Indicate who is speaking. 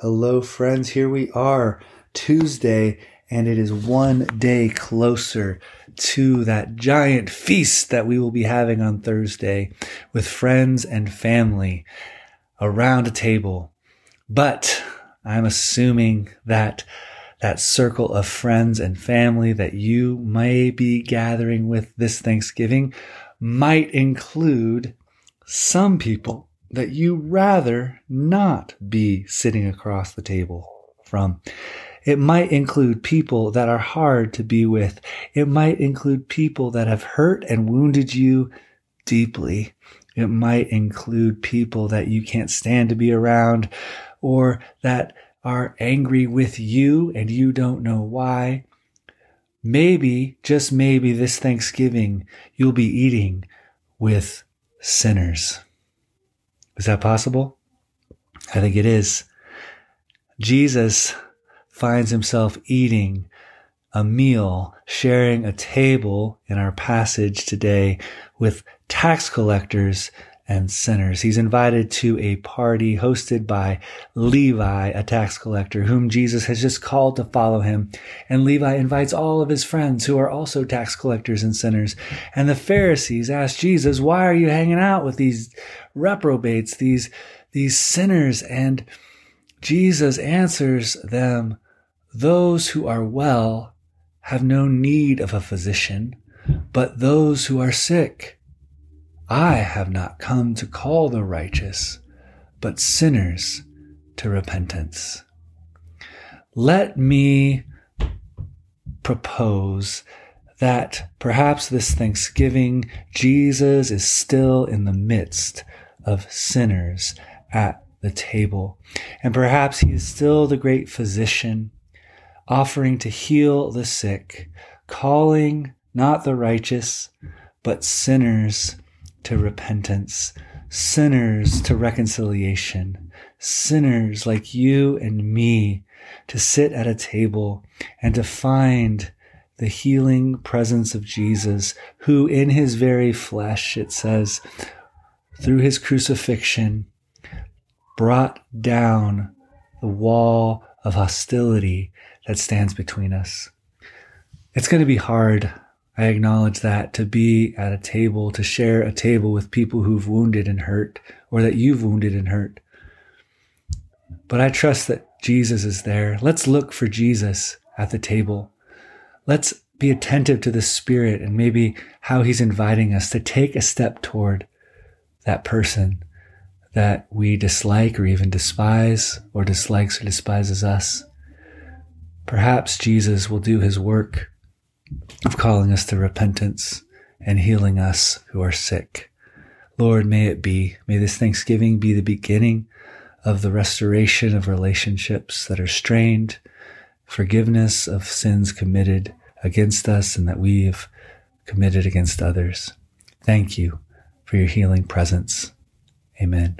Speaker 1: Hello, friends. Here we are, Tuesday, and it is one day closer to that giant feast that we will be having on Thursday with friends and family around a table. But I'm assuming that that circle of friends and family that you may be gathering with this Thanksgiving might include some people that you rather not be sitting across the table from. It might include people that are hard to be with. It might include people that have hurt and wounded you deeply. It might include people that you can't stand to be around or that are angry with you and you don't know why. Maybe, just maybe this Thanksgiving, you'll be eating with sinners. Is that possible? I think it is. Jesus finds himself eating a meal, sharing a table in our passage today with tax collectors and sinners. He's invited to a party hosted by Levi, a tax collector, whom Jesus has just called to follow him. And Levi invites all of his friends who are also tax collectors and sinners. And the Pharisees ask Jesus, why are you hanging out with these reprobates, these, these sinners? And Jesus answers them, those who are well have no need of a physician, but those who are sick. I have not come to call the righteous, but sinners to repentance. Let me propose that perhaps this Thanksgiving, Jesus is still in the midst of sinners at the table. And perhaps he is still the great physician, offering to heal the sick, calling not the righteous, but sinners to repentance, sinners to reconciliation, sinners like you and me to sit at a table and to find the healing presence of Jesus, who in his very flesh, it says, through his crucifixion, brought down the wall of hostility that stands between us. It's going to be hard I acknowledge that to be at a table, to share a table with people who've wounded and hurt, or that you've wounded and hurt. But I trust that Jesus is there. Let's look for Jesus at the table. Let's be attentive to the Spirit and maybe how He's inviting us to take a step toward that person that we dislike or even despise, or dislikes or despises us. Perhaps Jesus will do His work of calling us to repentance and healing us who are sick. Lord, may it be. May this Thanksgiving be the beginning of the restoration of relationships that are strained, forgiveness of sins committed against us and that we have committed against others. Thank you for your healing presence. Amen.